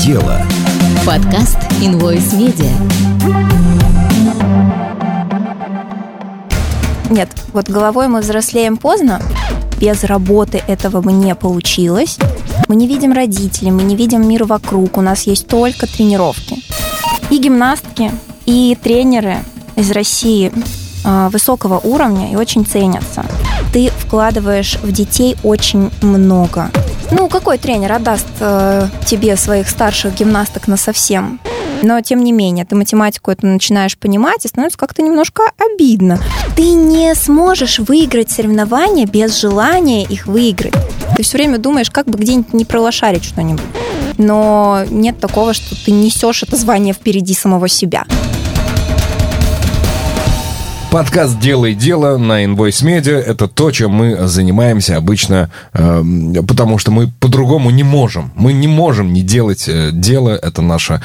дело». Подкаст Invoice Media. Нет, вот головой мы взрослеем поздно, без работы этого бы не получилось. Мы не видим родителей, мы не видим мир вокруг, у нас есть только тренировки. И гимнастки, и тренеры из России э, высокого уровня и очень ценятся. Ты вкладываешь в детей очень много. Ну, какой тренер отдаст э, тебе своих старших гимнасток на совсем? Но, тем не менее, ты математику это начинаешь понимать, и становится как-то немножко обидно. Ты не сможешь выиграть соревнования без желания их выиграть. Ты все время думаешь, как бы где-нибудь не пролошарить что-нибудь. Но нет такого, что ты несешь это звание впереди самого себя. Подкаст «Делай дело» на Invoice Media — это то, чем мы занимаемся обычно, э, потому что мы по-другому не можем. Мы не можем не делать э, дело, это наша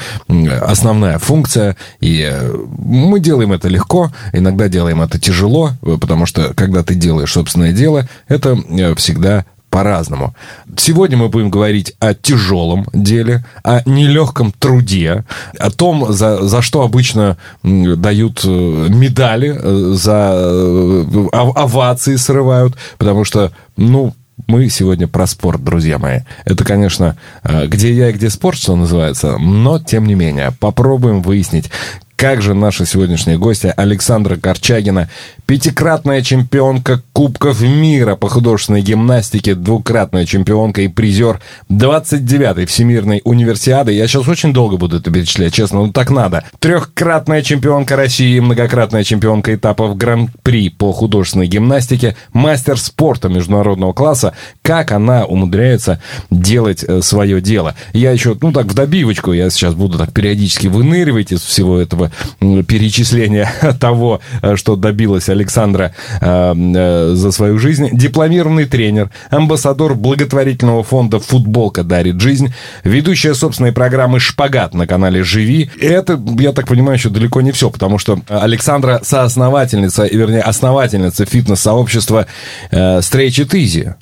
основная функция, и э, мы делаем это легко, иногда делаем это тяжело, потому что когда ты делаешь собственное дело, это э, всегда по-разному. Сегодня мы будем говорить о тяжелом деле, о нелегком труде, о том, за, за что обычно дают э, медали, э, за э, овации срывают, потому что, ну, мы сегодня про спорт, друзья мои. Это, конечно, где я и где спорт, что называется, но, тем не менее, попробуем выяснить, как же наша сегодняшняя гостья Александра Корчагина, пятикратная чемпионка Кубков мира по художественной гимнастике, двукратная чемпионка и призер 29-й Всемирной универсиады. Я сейчас очень долго буду это перечислять, честно, ну так надо. Трехкратная чемпионка России, многократная чемпионка этапов Гран-при по художественной гимнастике, мастер спорта международного класса. Как она умудряется делать э, свое дело. Я еще, ну так, в добивочку, я сейчас буду так периодически выныривать из всего этого перечисления того, э, что добилась Александра э, э, за свою жизнь. Дипломированный тренер, амбассадор благотворительного фонда «Футболка дарит жизнь», ведущая собственной программы «Шпагат» на канале «Живи». И это, я так понимаю, еще далеко не все, потому что Александра соосновательница, вернее, основательница фитнес-сообщества «Стрейч It Easy».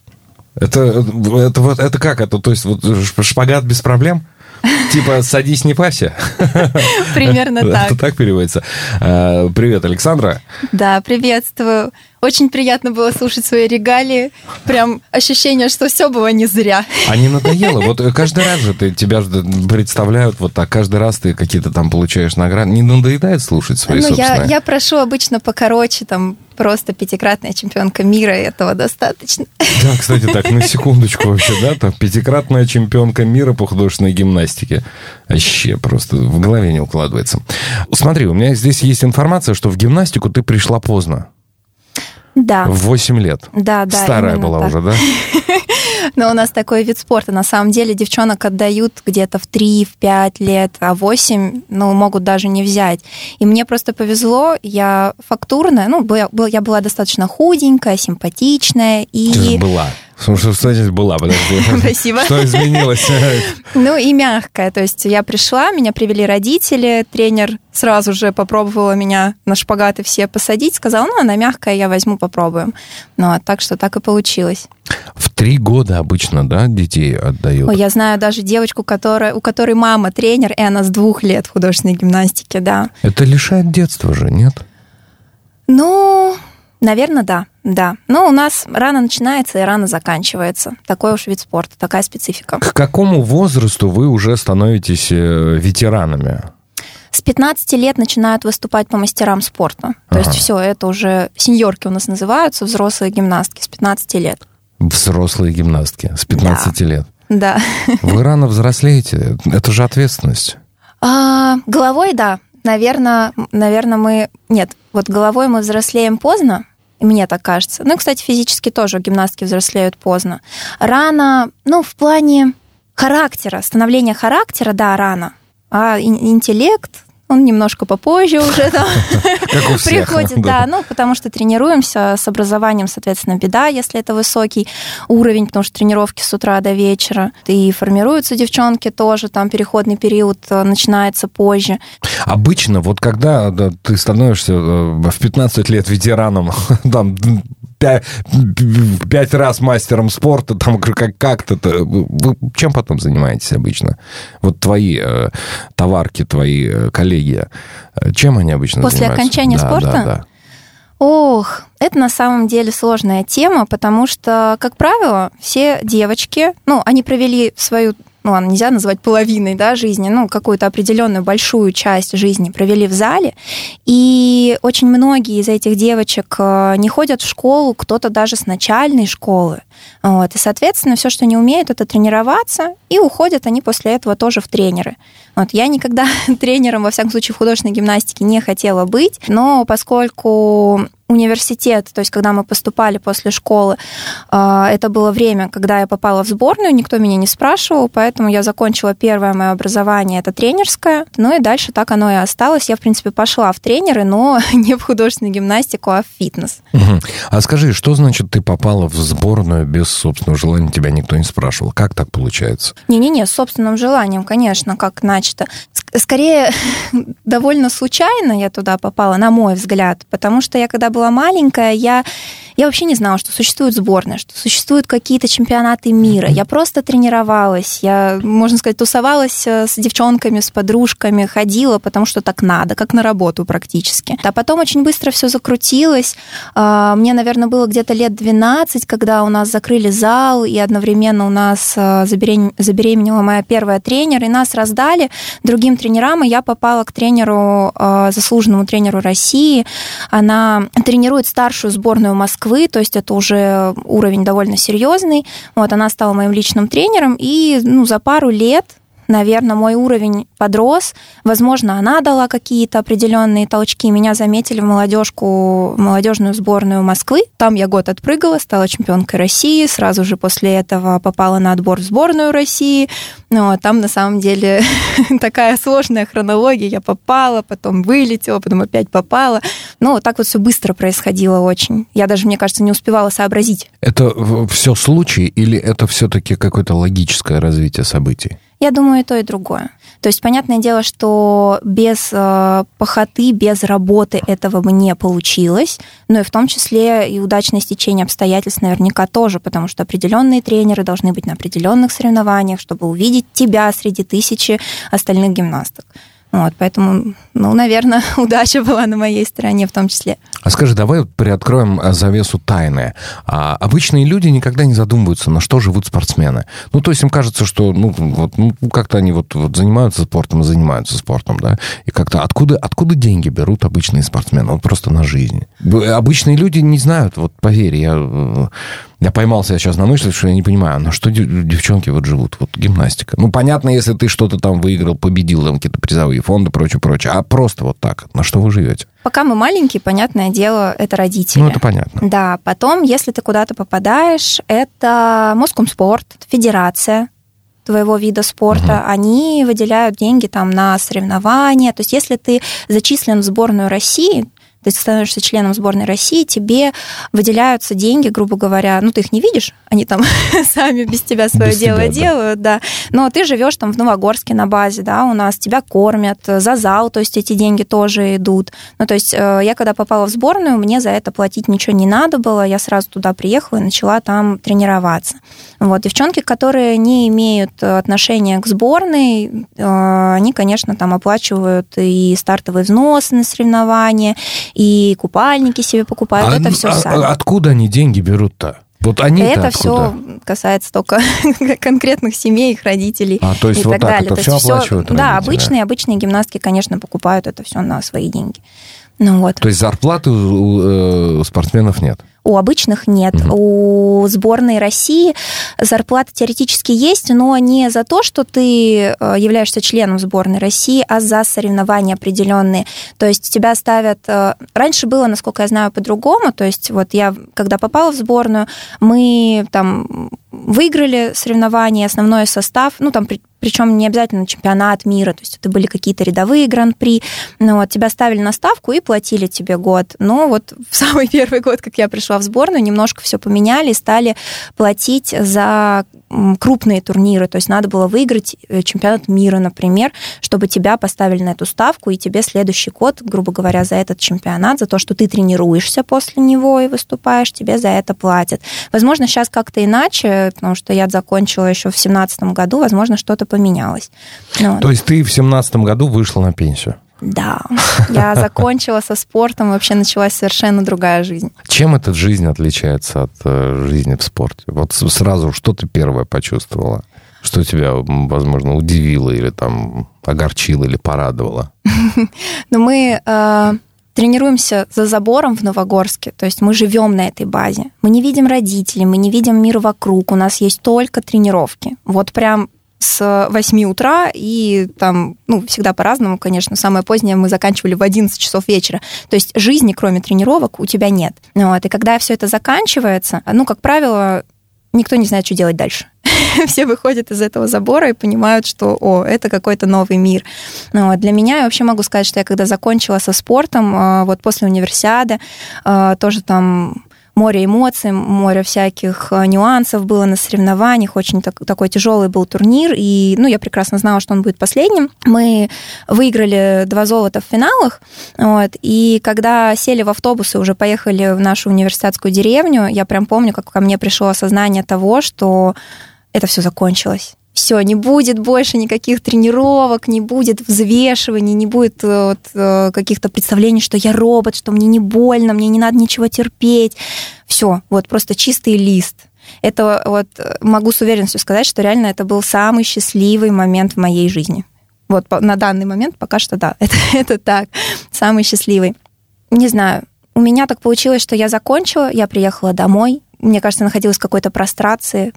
Это, это, вот, это как это? То есть вот шпагат без проблем? Типа «садись, не парься». Примерно так. Это так переводится. А, привет, Александра. Да, приветствую. Очень приятно было слушать свои регалии. Прям ощущение, что все было не зря. А не надоело? Вот каждый раз же ты, тебя представляют вот так, каждый раз ты какие-то там получаешь награды. Не надоедает слушать свои ну? Я, я прошу обычно покороче, там, просто пятикратная чемпионка мира, этого достаточно. Да, кстати, так, на секундочку вообще, да, там, пятикратная чемпионка мира по художественной гимнастике. Вообще просто в голове не укладывается. Смотри, у меня здесь есть информация, что в гимнастику ты пришла поздно. Да. В 8 лет. Да, да. Старая была так. уже, да? Но у нас такой вид спорта. На самом деле девчонок отдают где-то в 3, в 5 лет, а 8, ну, могут даже не взять. И мне просто повезло, я фактурная, ну, я была достаточно худенькая, симпатичная. И... Ты же была. Что, что значит была? Подожди. Спасибо. Что изменилось? Ну и мягкая. То есть я пришла, меня привели родители, тренер сразу же попробовала меня на шпагаты все посадить, сказала, ну, она мягкая, я возьму, попробуем. Ну, а так что так и получилось. В три года обычно, да, детей отдают? Ой, я знаю даже девочку, которая, у которой мама тренер, и она с двух лет в художественной гимнастике, да. Это лишает детства же, нет? Ну, наверное, да. Да. Но у нас рано начинается и рано заканчивается. Такой уж вид спорта, такая специфика. К какому возрасту вы уже становитесь э, ветеранами? С 15 лет начинают выступать по мастерам спорта. То ага. есть все, это уже сеньорки у нас называются, взрослые гимнастки с 15 лет. Взрослые гимнастки с 15 да. лет. Да. Вы рано взрослеете, это же ответственность. А, головой, да. Наверное, наверное, мы... Нет, вот головой мы взрослеем поздно, мне так кажется. Ну кстати, физически тоже гимнастки взрослеют поздно. Рано, ну, в плане характера, становления характера, да, рано. А интеллект, он немножко попозже уже там приходит, да, ну, потому что тренируемся с образованием, соответственно, беда, если это высокий уровень, потому что тренировки с утра до вечера. И формируются девчонки тоже, там переходный период э, начинается позже. Обычно, вот когда да, ты становишься э, в 15 лет ветераном, там, пять, пять раз мастером спорта, там как- как-то. Вы чем потом занимаетесь обычно? Вот твои э, товарки, твои э, коллеги, э, чем они обычно После занимаются? окончания Да, спорта? Да, да. Ох, это на самом деле сложная тема, потому что, как правило, все девочки, ну, они провели свою ну, нельзя назвать половиной да, жизни, ну, какую-то определенную большую часть жизни провели в зале. И очень многие из этих девочек э, не ходят в школу, кто-то даже с начальной школы. Вот. И, соответственно, все, что они умеют, это тренироваться, и уходят они после этого тоже в тренеры. Вот. Я никогда тренером, во всяком случае, в художественной гимнастике не хотела быть, но поскольку университет, то есть когда мы поступали после школы, э, это было время, когда я попала в сборную, никто меня не спрашивал, поэтому я закончила первое мое образование, это тренерское, ну и дальше так оно и осталось. Я, в принципе, пошла в тренеры, но не в художественную гимнастику, а в фитнес. Мгм. А скажи, что значит ты попала в сборную без собственного желания, тебя никто не спрашивал? Как так получается? Не-не-не, с собственным желанием, конечно, как начато. Ск- Скорее, довольно случайно я туда попала, на мой взгляд, потому что я, когда была маленькая, я, я вообще не знала, что существует сборная, что существуют какие-то чемпионаты мира. Я просто тренировалась, я, можно сказать, тусовалась э, с девчонками, с подружками, ходила, потому что так надо, как на работу практически. А потом очень быстро все закрутилось. А, Мне, наверное, было где-то лет 12, когда у нас закрыли зал, и одновременно у нас э, заберем- забеременела моя первая тренер, и нас раздали другим тренерам, и я попала к тренеру, э, заслуженному тренеру России. Она тренирует старшую сборную Москвы, то есть это уже уровень довольно серьезный. Вот, она стала моим личным тренером, и ну, за пару лет наверное, мой уровень подрос. Возможно, она дала какие-то определенные толчки. Меня заметили в молодежку, молодежную сборную Москвы. Там я год отпрыгала, стала чемпионкой России. Сразу же после этого попала на отбор в сборную России. Ну, а там на самом деле такая сложная хронология. Я попала, потом вылетела, потом опять попала. Ну, вот так вот все быстро происходило очень. Я даже, мне кажется, не успевала сообразить. Это все случай или это все-таки какое-то логическое развитие событий? Я думаю, и то, и другое. То есть, понятное дело, что без э, похоты, без работы этого бы не получилось, но и в том числе и удачное стечение обстоятельств наверняка тоже, потому что определенные тренеры должны быть на определенных соревнованиях, чтобы увидеть тебя среди тысячи остальных гимнасток. Вот, поэтому, ну, наверное, удача была на моей стороне в том числе. А скажи, давай приоткроем а, завесу тайны. А обычные люди никогда не задумываются, на что живут спортсмены. Ну, то есть им кажется, что ну, вот, ну, как-то они вот, вот занимаются спортом, и занимаются спортом, да, и как-то откуда, откуда деньги берут обычные спортсмены? Вот просто на жизнь. Обычные люди не знают, вот поверь, я, э, я поймался сейчас на мысли, что я не понимаю, на что дев- девчонки вот живут, вот гимнастика. Ну, понятно, если ты что-то там выиграл, победил, там какие-то призовые фонды, прочее, прочее, а просто вот так, на что вы живете? Пока мы маленькие, понятное дело, это родители. Ну, это понятно. Да, потом, если ты куда-то попадаешь, это Москомспорт, федерация твоего вида спорта, они выделяют деньги там на соревнования. То есть, если ты зачислен в сборную России, ты становишься членом сборной России, тебе выделяются деньги, грубо говоря, ну ты их не видишь, они там сами без тебя свое Без дело тебя, да. делают, да. Но ты живешь там в Новогорске на базе, да, у нас тебя кормят за зал, то есть эти деньги тоже идут. Ну то есть э, я когда попала в сборную, мне за это платить ничего не надо было, я сразу туда приехала и начала там тренироваться. Вот девчонки, которые не имеют э, отношения к сборной, э, они, конечно, там оплачивают и стартовые взносы на соревнования, и купальники себе покупают, А- это все а- сами. Откуда они деньги берут-то? Вот они Это откуда? все касается только конкретных семей, их родителей А, то есть и вот так так далее. это То всё есть оплачивают Да, родители, обычные, обычные гимнастки, конечно, покупают это все на свои деньги. Ну вот. То есть зарплаты у, у, э, спортсменов нет? У обычных нет. У сборной России зарплата теоретически есть, но не за то, что ты э, являешься членом сборной России, а за соревнования определенные. То есть тебя ставят... э, Раньше было, насколько я знаю, по-другому. То есть вот я, когда попала в сборную, мы там выиграли соревнования, основной состав, ну там при- причем не обязательно чемпионат мира, то есть это были какие-то рядовые гран-при, ну, вот, тебя ставили на ставку и платили тебе год. Но вот в самый первый год, как я пришла пришла в сборную, немножко все поменяли, стали платить за крупные турниры. То есть надо было выиграть э, чемпионат мира, например, чтобы тебя поставили на эту ставку, и тебе следующий год, грубо говоря, за этот чемпионат, за то, что ты тренируешься после него и выступаешь, тебе за это платят. Возможно, сейчас как-то иначе, потому что я закончила еще в семнадцатом году, возможно, что-то поменялось. Ну, То есть ты в семнадцатом году вышла на пенсию? Да, я закончила со спортом, вообще началась совершенно другая жизнь. Чем эта жизнь отличается от э, жизни в спорте? Вот сразу, что ты первое почувствовала? Что тебя, возможно, удивило или там огорчило или порадовало? Ну, мы э, тренируемся за забором в Новогорске, то есть мы живем на этой базе. Мы не видим родителей, мы не видим мир вокруг, у нас есть только тренировки. Вот прям с 8 утра, и там, ну, всегда по-разному, конечно. Самое позднее мы заканчивали в 11 часов вечера. То есть жизни, кроме тренировок, у тебя нет. Вот. И когда все это заканчивается, ну, как правило, никто не знает, что делать дальше. Все выходят из этого забора и понимают, что, о, это какой-то новый мир. Вот. Для меня, я вообще могу сказать, что я когда закончила со спортом, а, вот после универсиады, а, тоже там море эмоций, море всяких э, нюансов было на соревнованиях, очень так, такой тяжелый был турнир, и, ну, я прекрасно знала, что он будет последним. Мы выиграли два золота в финалах, вот, и когда сели в автобус и уже поехали в нашу университетскую деревню, я прям помню, как ко мне пришло осознание того, что это все закончилось все, не будет больше никаких тренировок, не будет взвешиваний, не будет э, вот, э, каких-то представлений, что я робот, что мне не больно, мне не надо ничего терпеть. Все, вот просто чистый лист. Это вот могу с уверенностью сказать, что реально это был самый счастливый момент в моей жизни. Вот на данный момент пока что да, это, это так, самый счастливый. Не знаю, у меня так получилось, что я закончила, я приехала домой, мне кажется, находилась в какой-то прострации,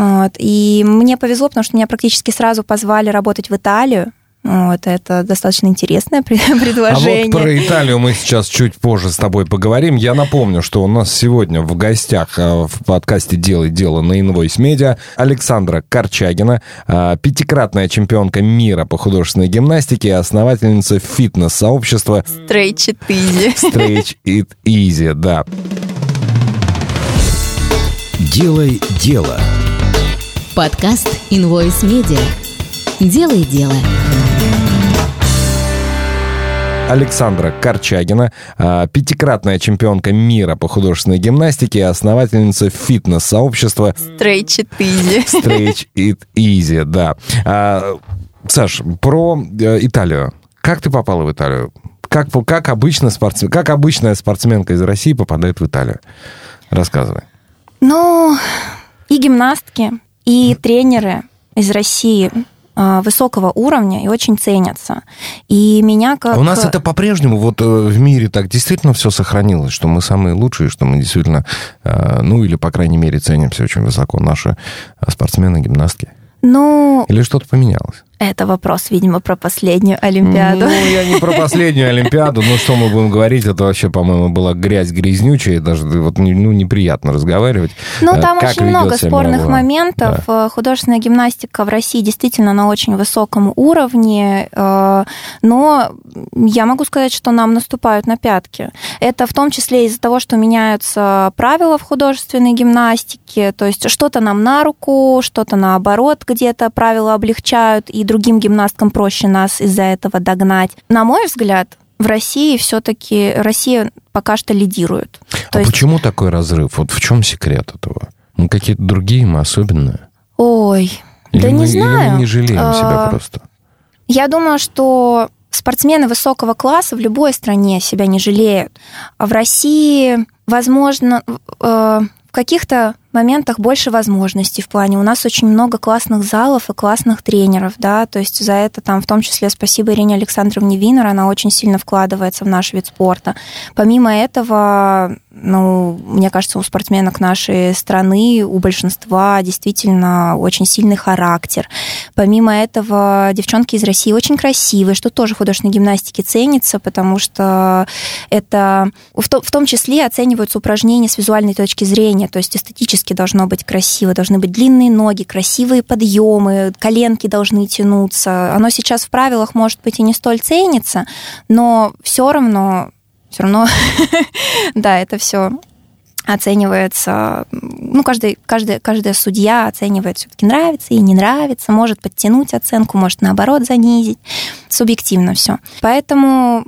вот. И мне повезло, потому что меня практически сразу позвали работать в Италию. Вот, это достаточно интересное предложение. А вот про Италию мы сейчас чуть позже с тобой поговорим. Я напомню, что у нас сегодня в гостях а, в подкасте «Делай дело» на Invoice Media Александра Корчагина, а, пятикратная чемпионка мира по художественной гимнастике, основательница фитнес-сообщества Stretch It Easy. Stretch It Easy, да. «Делай дело» Подкаст Invoice Media. Делай дело. Александра Корчагина, а, пятикратная чемпионка мира по художественной гимнастике, основательница фитнес-сообщества Stretch It Easy. Stretch It Easy, да. А, Саш, про э, Италию. Как ты попала в Италию? Как, как, обычно спортсмен, как обычная спортсменка из России попадает в Италию? Рассказывай. Ну, и гимнастки, и тренеры из России а, высокого уровня и очень ценятся. И меня как... А у нас это по-прежнему вот э, в мире так действительно все сохранилось, что мы самые лучшие, что мы действительно, э, ну или, по крайней мере, ценимся очень высоко наши спортсмены, гимнастки? Ну... Или что-то поменялось? Это вопрос, видимо, про последнюю Олимпиаду. Ну, я не про последнюю Олимпиаду. Ну, что мы будем говорить? Это вообще, по-моему, была грязь грязнючая. Даже вот, ну, неприятно разговаривать. Ну, там как очень много спорных была. моментов. Да. Художественная гимнастика в России действительно на очень высоком уровне. Э, но я могу сказать, что нам наступают на пятки. Это в том числе из-за того, что меняются правила в художественной гимнастике. То есть что-то нам на руку, что-то наоборот где-то правила облегчают. И другим гимнасткам проще нас из-за этого догнать. На мой взгляд, в России все-таки Россия пока что лидирует. То а есть... почему такой разрыв? Вот в чем секрет этого? Ну, какие-то другие мы особенные? Ой, или да мы, не знаю. Или мы не жалеем а, себя просто? Я думаю, что спортсмены высокого класса в любой стране себя не жалеют. А в России, возможно, э, в каких-то моментах больше возможностей в плане. У нас очень много классных залов и классных тренеров, да, то есть за это там в том числе спасибо Ирине Александровне Винер, она очень сильно вкладывается в наш вид спорта. Помимо этого, ну, мне кажется, у спортсменок нашей страны, у большинства действительно очень сильный характер. Помимо этого, девчонки из России очень красивые, что тоже в художественной гимнастике ценится, потому что это в том, в том числе оцениваются упражнения с визуальной точки зрения, то есть эстетически должно быть красиво, должны быть длинные ноги, красивые подъемы, коленки должны тянуться. Оно сейчас в правилах, может быть, и не столь ценится, но все равно, все равно, да, это все оценивается, ну, каждый, каждый, каждая судья оценивает все-таки нравится и не нравится, может подтянуть оценку, может наоборот занизить. Субъективно все. Поэтому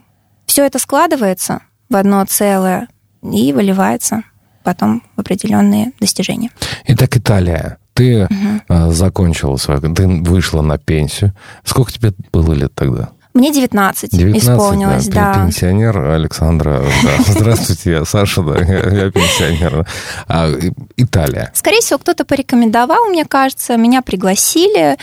все это складывается в одно целое и выливается потом в определенные достижения. Итак, Италия. Ты угу. закончила свою, ты вышла на пенсию. Сколько тебе было лет тогда? Мне 19, 19 исполнилось, да. да. Пенсионер Александра. Да. Здравствуйте, я Саша, да, я, я пенсионер. А, Италия. Скорее всего, кто-то порекомендовал, мне кажется, меня пригласили.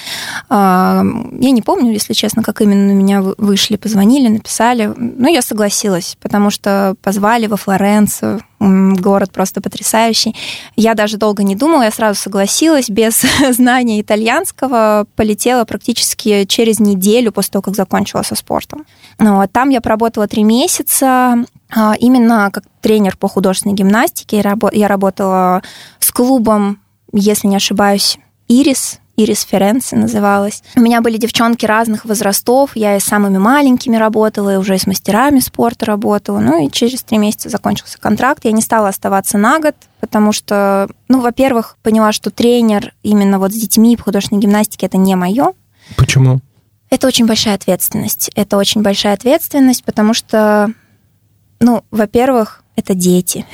А, я не помню, если честно, как именно на меня вышли, позвонили, написали. Ну, я согласилась, потому что позвали во Флоренцию, город просто потрясающий. Я даже долго не думала, я сразу согласилась, без знания итальянского полетела практически через неделю после того, как закончила со спортом. Ну, вот, там я поработала три месяца, а, именно как тренер по художественной гимнастике. Я работала с клубом, если не ошибаюсь, «Ирис», Ирис Ференци называлась. У меня были девчонки разных возрастов, я и с самыми маленькими работала, и уже и с мастерами спорта работала. Ну и через три месяца закончился контракт. Я не стала оставаться на год, потому что, ну, во-первых, поняла, что тренер именно вот с детьми по художественной гимнастике это не мое. Почему? Это очень большая ответственность. Это очень большая ответственность, потому что, ну, во-первых, это дети.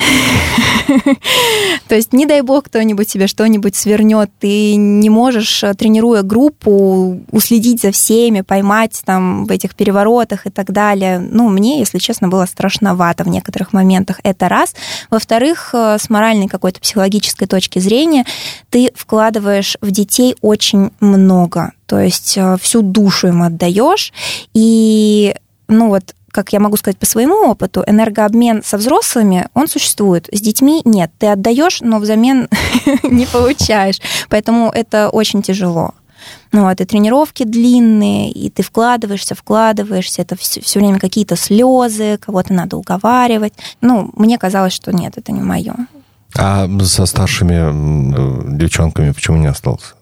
То есть, не дай бог, кто-нибудь себе что-нибудь свернет. Ты не можешь, э, тренируя группу, уследить за всеми, поймать там в этих переворотах и так далее. Ну, мне, если честно, было страшновато в некоторых моментах. Это раз. Во-вторых, э, с моральной какой-то психологической точки зрения, ты вкладываешь в детей очень много. То есть э, всю душу им отдаешь. И ну вот как я могу сказать по своему опыту, энергообмен со взрослыми, он существует. С детьми нет. Ты отдаешь, но взамен не получаешь. Поэтому это очень тяжело. Ну, вот, и тренировки длинные, и ты вкладываешься, вкладываешься, это все, все время какие-то слезы, кого-то надо уговаривать. Ну, мне казалось, что нет, это не мое. А со старшими девчонками почему не остался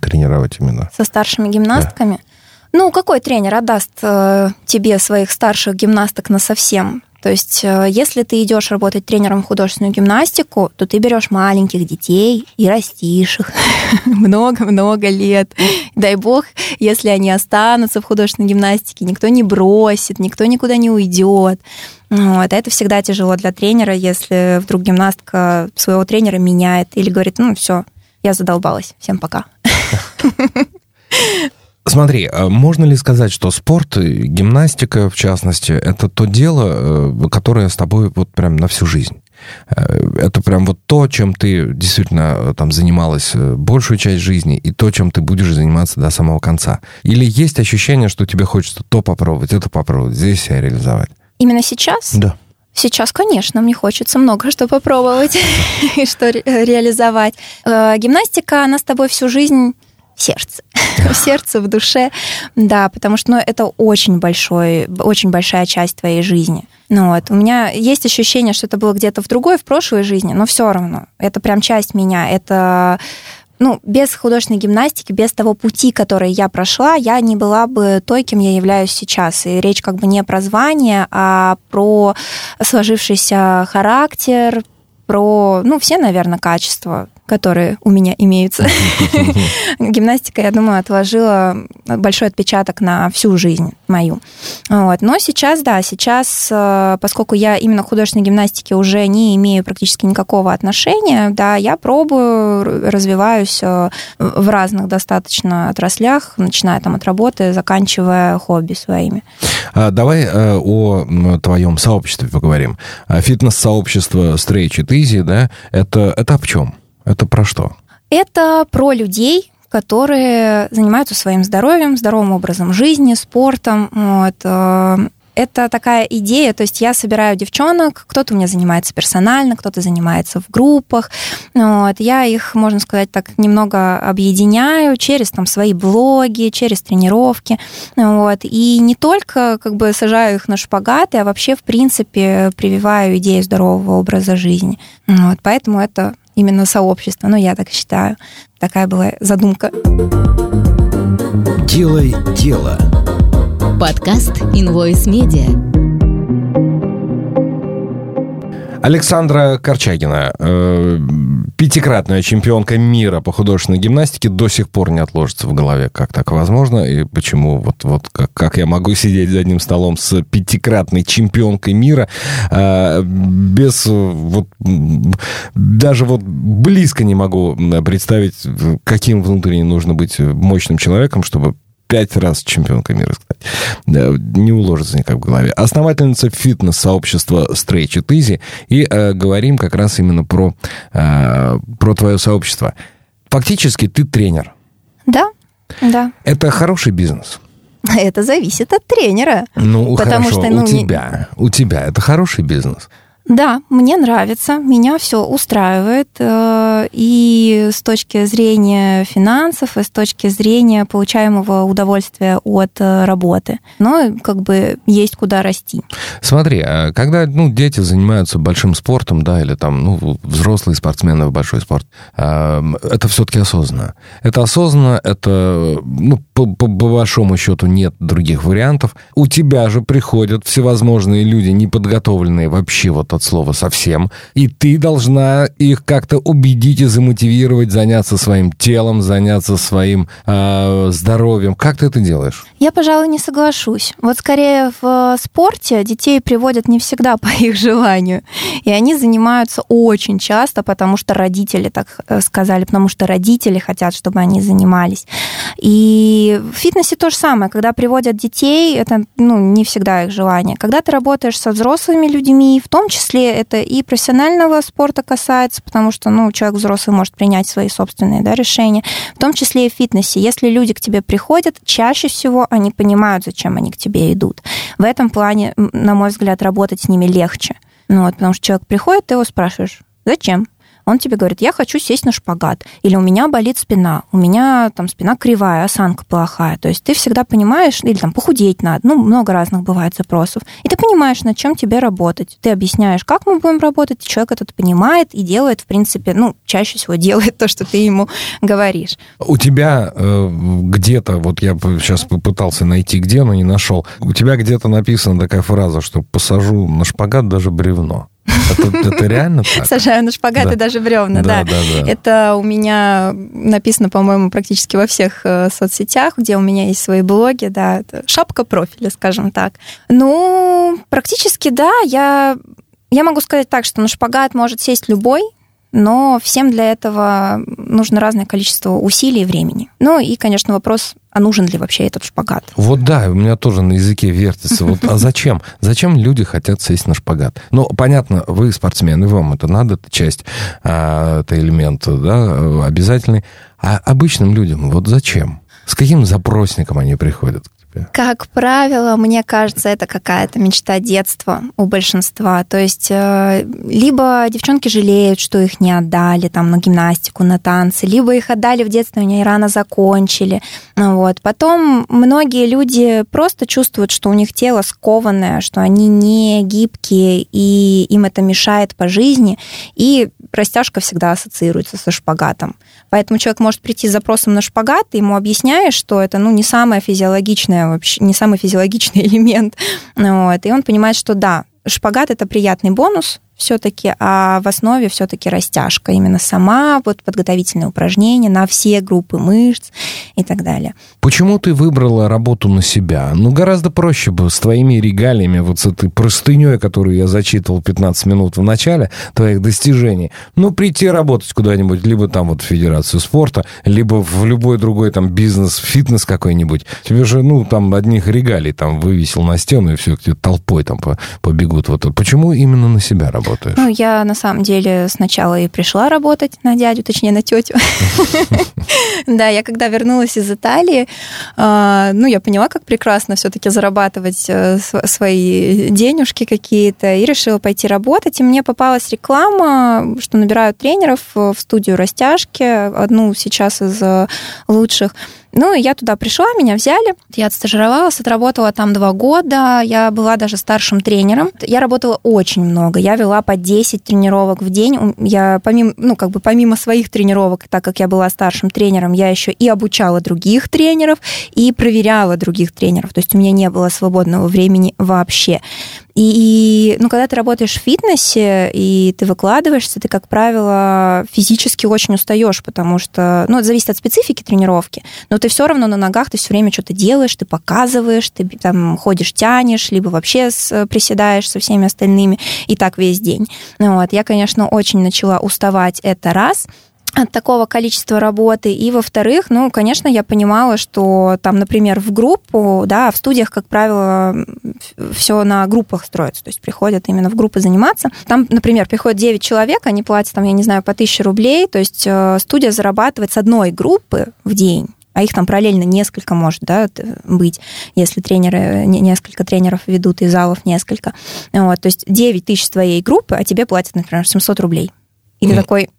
тренировать именно? Со старшими гимнастками? Да. Ну, какой тренер отдаст э, тебе своих старших гимнасток на совсем? То есть, э, если ты идешь работать тренером в художественную гимнастику, то ты берешь маленьких детей и растишь их много-много лет. Дай бог, если они останутся в художественной гимнастике, никто не бросит, никто никуда не уйдет. Вот. Это всегда тяжело для тренера, если вдруг гимнастка своего тренера меняет или говорит, ну все, я задолбалась, всем пока. Смотри, а можно ли сказать, что спорт, гимнастика в частности, это то дело, э, которое с тобой вот прям на всю жизнь? Э, это прям вот то, чем ты действительно э, там занималась большую часть жизни, и то, чем ты будешь заниматься до самого конца. Или есть ощущение, что тебе хочется то попробовать, это попробовать, здесь себя реализовать? Именно сейчас? Да. Сейчас, конечно, мне хочется много что попробовать и что реализовать. Гимнастика, она с тобой всю жизнь сердце, сердце, в душе, да, потому что ну, это очень большой, очень большая часть твоей жизни. Ну вот, у меня есть ощущение, что это было где-то в другой, в прошлой жизни, но все равно, это прям часть меня, это ну, без художественной гимнастики, без того пути, который я прошла, я не была бы той, кем я являюсь сейчас. И речь как бы не про звание, а про сложившийся характер, про, ну, все, наверное, качества которые у меня имеются. Гимнастика, я думаю, отложила большой отпечаток на всю жизнь мою. Вот. Но сейчас, да, сейчас, э, поскольку я именно к художественной гимнастике уже не имею практически никакого отношения, да, я пробую, развиваюсь э, в разных достаточно отраслях, начиная там от работы, заканчивая хобби своими. А, давай э, о твоем сообществе поговорим. А, фитнес-сообщество Stretch It Easy, да, это, это в чем? Это про что? Это про людей, которые занимаются своим здоровьем, здоровым образом жизни, спортом. Вот. Э, это такая идея, то есть я собираю девчонок, кто-то у меня занимается персонально, кто-то занимается в группах. Вот. Я их, можно сказать, так немного объединяю через там, свои блоги, через тренировки. Вот. И не только как бы сажаю их на шпагаты, а вообще, в принципе, прививаю идею здорового образа жизни. Вот. Поэтому это именно сообщество. Ну, я так считаю. Такая была задумка. Делай дело. Подкаст Invoice Media. Александра Корчагина, э, пятикратная чемпионка мира по художественной гимнастике, до сих пор не отложится в голове, как так возможно, и почему вот, вот как, как я могу сидеть за одним столом с пятикратной чемпионкой мира э, без вот даже вот близко не могу представить, каким внутренне нужно быть мощным человеком, чтобы пять раз чемпионка мира, кстати. Не уложится никак в голове. Основательница фитнес-сообщества Stretch It Easy. И э, говорим как раз именно про, э, про твое сообщество. Фактически ты тренер. Да, да. Это хороший бизнес. Это зависит от тренера. Ну, потому хорошо, что, ну, у тебя, у тебя это хороший бизнес. Да, мне нравится, меня все устраивает. Э, и с точки зрения финансов, и с точки зрения получаемого удовольствия от э, работы. Но как бы есть куда расти. Смотри, а когда ну, дети занимаются большим спортом, да, или там ну, взрослые спортсмены в большой спорт, это все-таки осознанно. Это осознанно, это ну, по, по большому счету нет других вариантов. У тебя же приходят всевозможные люди, неподготовленные вообще вот от слова совсем. И ты должна их как-то убедить и замотивировать заняться своим телом, заняться своим э, здоровьем. Как ты это делаешь? Я, пожалуй, не соглашусь. Вот скорее в спорте детей приводят не всегда по их желанию. И они занимаются очень часто, потому что родители так э, сказали, потому что родители хотят, чтобы они занимались. И в фитнесе то же самое. Когда приводят детей, это ну, не всегда их желание. Когда ты работаешь со взрослыми людьми, в том числе числе это и профессионального спорта касается, потому что ну, человек взрослый может принять свои собственные да, решения, в том числе и в фитнесе. Если люди к тебе приходят, чаще всего они понимают, зачем они к тебе идут. В этом плане, на мой взгляд, работать с ними легче. Ну, вот, потому что человек приходит, ты его спрашиваешь, зачем? Он тебе говорит, я хочу сесть на шпагат, или у меня болит спина, у меня там спина кривая, осанка плохая. То есть ты всегда понимаешь, или там похудеть надо, ну, много разных бывает запросов. И ты понимаешь, над чем тебе работать. Ты объясняешь, как мы будем работать, человек этот понимает и делает, в принципе, ну, чаще всего делает то, что ты ему говоришь. У тебя э, где-то, вот я сейчас попытался найти где, но не нашел, у тебя где-то написана такая фраза, что посажу на шпагат даже бревно. Это, это реально так? Сажаю на шпагаты да. даже бревна, да, да. да. Это у меня написано, по-моему, практически во всех э, соцсетях, где у меня есть свои блоги, да, шапка профиля, скажем так. Ну, практически, да, я, я могу сказать так, что на шпагат может сесть любой, но всем для этого нужно разное количество усилий и времени. Ну и, конечно, вопрос, а нужен ли вообще этот шпагат? Вот да, у меня тоже на языке вертится. Вот, а зачем? Зачем люди хотят сесть на шпагат? Ну, понятно, вы спортсмены, вам это надо, это часть, а, это элемент, да, обязательный. А обычным людям вот зачем? С каким запросником они приходят? Принципе? Как правило, мне кажется, это какая-то мечта детства у большинства. То есть э, либо девчонки жалеют, что их не отдали там на гимнастику, на танцы, либо их отдали в детстве, они рано закончили. Вот. Потом многие люди просто чувствуют, что у них тело скованное, что они не гибкие, и им это мешает по жизни, и растяжка всегда ассоциируется со шпагатом. Поэтому человек может прийти с запросом на шпагат, ты ему объясняешь, что это ну, не самое физиологичное вообще, не самый физиологичный элемент. Вот. И он понимает, что да, шпагат это приятный бонус, все-таки, а в основе все-таки растяжка, именно сама, вот подготовительные упражнения на все группы мышц и так далее. Почему ты выбрала работу на себя? Ну, гораздо проще бы с твоими регалиями, вот с этой простыней, которую я зачитывал 15 минут в начале, твоих достижений, ну, прийти работать куда-нибудь, либо там вот в Федерацию спорта, либо в любой другой там бизнес, фитнес какой-нибудь. Тебе же, ну, там одних регалий там вывесил на стену, и все, толпой там побегут. Вот. Почему именно на себя работать? Работаешь? Ну, я на самом деле сначала и пришла работать на дядю, точнее, на тетю. Да, я когда вернулась из Италии, а, ну, я поняла, как прекрасно все-таки зарабатывать э, свои денежки какие-то, и решила пойти работать. И мне попалась реклама, что набирают тренеров в студию растяжки, одну сейчас из э, лучших. Ну, и я туда пришла, меня взяли. Я отстажировалась, отработала там два года. Я была даже старшим тренером. Я работала очень много. Я вела по 10 тренировок в день. Я помимо, ну, как бы помимо своих тренировок, так как я была старшим тренером, я еще и обучала других тренеров и проверяла других тренеров. То есть у меня не было свободного времени вообще. И, ну, когда ты работаешь в фитнесе и ты выкладываешься, ты, как правило, физически очень устаешь, потому что, ну, это зависит от специфики тренировки, но ты все равно на ногах, ты все время что-то делаешь, ты показываешь, ты там ходишь, тянешь, либо вообще с, приседаешь со всеми остальными, и так весь день. Вот. Я, конечно, очень начала уставать это раз, от такого количества работы. И, во-вторых, ну, конечно, я понимала, что там, например, в группу, да, в студиях, как правило, все на группах строится, то есть приходят именно в группы заниматься. Там, например, приходят 9 человек, они платят, там, я не знаю, по 1000 рублей, то есть э, студия зарабатывает с одной группы в день а их там параллельно несколько может да, быть, если тренеры, несколько тренеров ведут и залов несколько. Вот, то есть 9 тысяч твоей группы, а тебе платят, например, 700 рублей. И ты такой...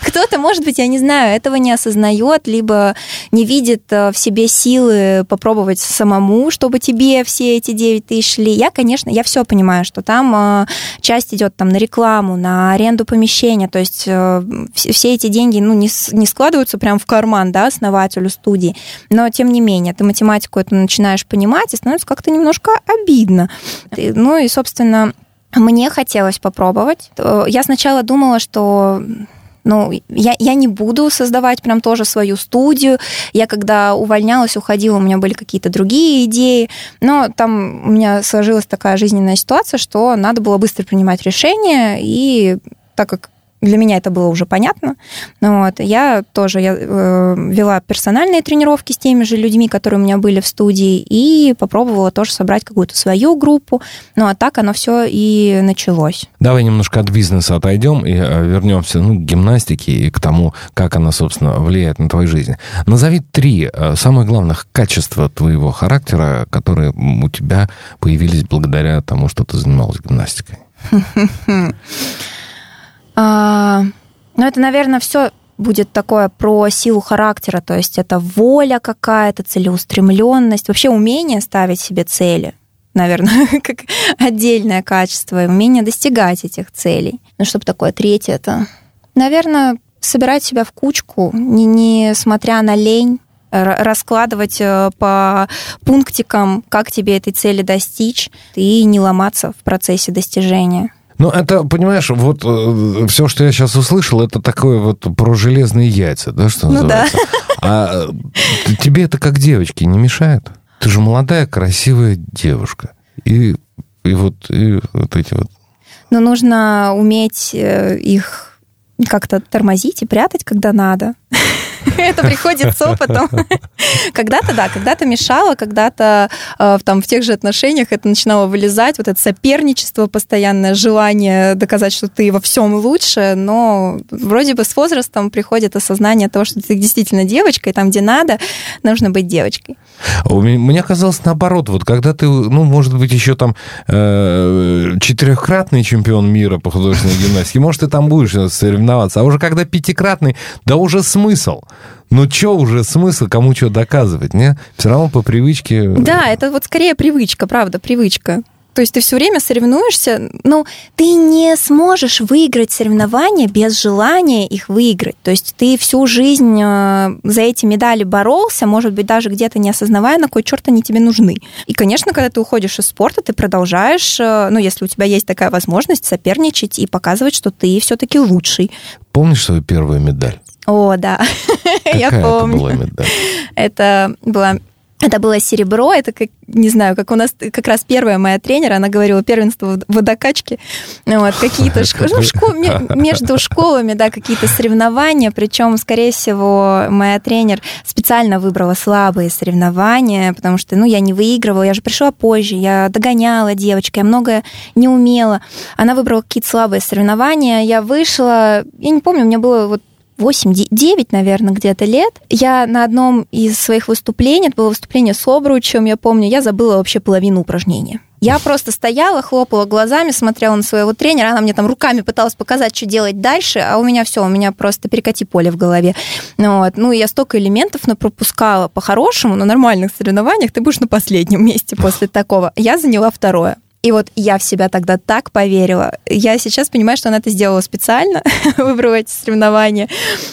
Кто-то, может быть, я не знаю, этого не осознает, либо не видит э, в себе силы попробовать самому, чтобы тебе все эти 9 тысяч шли. Я, конечно, я все понимаю, что там э, часть идет там на рекламу, на аренду помещения, то есть э, все эти деньги ну, не, не складываются прям в карман, да, основателю студии, но тем не менее, ты математику это начинаешь понимать, и становится как-то немножко обидно. Ну и, собственно, мне хотелось попробовать. Э, я сначала думала, что ну, я, я не буду создавать прям тоже свою студию. Я когда увольнялась, уходила, у меня были какие-то другие идеи. Но там у меня сложилась такая жизненная ситуация, что надо было быстро принимать решения. И так как для меня это было уже понятно. Ну вот. Я тоже я, э, вела персональные тренировки с теми же людьми, которые у меня были в студии, и попробовала тоже собрать какую-то свою группу. Ну а так оно все и началось. Давай немножко от бизнеса отойдем и э, вернемся ну, к гимнастике и к тому, как она, собственно, влияет на твою жизнь. Назови три э, самых главных качества твоего характера, которые у тебя появились благодаря тому, что ты занималась гимнастикой. А, ну, это, наверное, все будет такое про силу характера, то есть это воля какая-то, целеустремленность, вообще умение ставить себе цели, наверное, как отдельное качество, и умение достигать этих целей. Ну, чтобы такое третье, это, наверное, собирать себя в кучку, не, не смотря на лень, раскладывать э, по пунктикам, как тебе этой цели достичь, и не ломаться в процессе достижения. Ну, это, понимаешь, вот э, все, что я сейчас услышал, это такое вот про железные яйца, да, что ну, называется? Да. А тебе это как девочке не мешает? Ты же молодая, красивая девушка. И, и вот и вот эти вот... Ну, нужно уметь э, их как-то тормозить и прятать, когда надо. Это приходит с опытом. Когда-то, да, когда-то мешало, когда-то э, там в тех же отношениях это начинало вылезать, вот это соперничество, постоянное желание доказать, что ты во всем лучше, но вроде бы с возрастом приходит осознание того, что ты действительно девочка, и там, где надо, нужно быть девочкой. Мне казалось наоборот, вот когда ты, ну, может быть, еще там э, четырехкратный чемпион мира по художественной гимнастике, может, ты там будешь соревноваться, а уже когда пятикратный, да уже смысл. Ну, что уже смысл, кому что доказывать, не? Все равно по привычке... Да, это вот скорее привычка, правда, привычка. То есть ты все время соревнуешься, но ты не сможешь выиграть соревнования без желания их выиграть. То есть ты всю жизнь э, за эти медали боролся, может быть, даже где-то не осознавая, на кой черт они тебе нужны. И, конечно, когда ты уходишь из спорта, ты продолжаешь, э, ну, если у тебя есть такая возможность, соперничать и показывать, что ты все-таки лучший. Помнишь свою первую медаль? О, да, я помню. Это была медаль? Это было серебро, это, как, не знаю, как у нас как раз первая моя тренер, она говорила первенство в водокачке, вот, какие-то ну, школ, между школами, да, какие-то соревнования, причем, скорее всего, моя тренер специально выбрала слабые соревнования, потому что, ну, я не выигрывала, я же пришла позже, я догоняла девочка, я многое не умела. Она выбрала какие-то слабые соревнования, я вышла, я не помню, у меня было вот 8-9, наверное, где-то лет, я на одном из своих выступлений, это было выступление с обручем, я помню, я забыла вообще половину упражнения. Я просто стояла, хлопала глазами, смотрела на своего тренера, она мне там руками пыталась показать, что делать дальше, а у меня все, у меня просто перекати поле в голове. Вот. Ну, я столько элементов пропускала по-хорошему, на нормальных соревнованиях ты будешь на последнем месте после такого. Я заняла второе. И вот я в себя тогда так поверила. Я сейчас понимаю, что она это сделала специально, выбрала эти соревнования.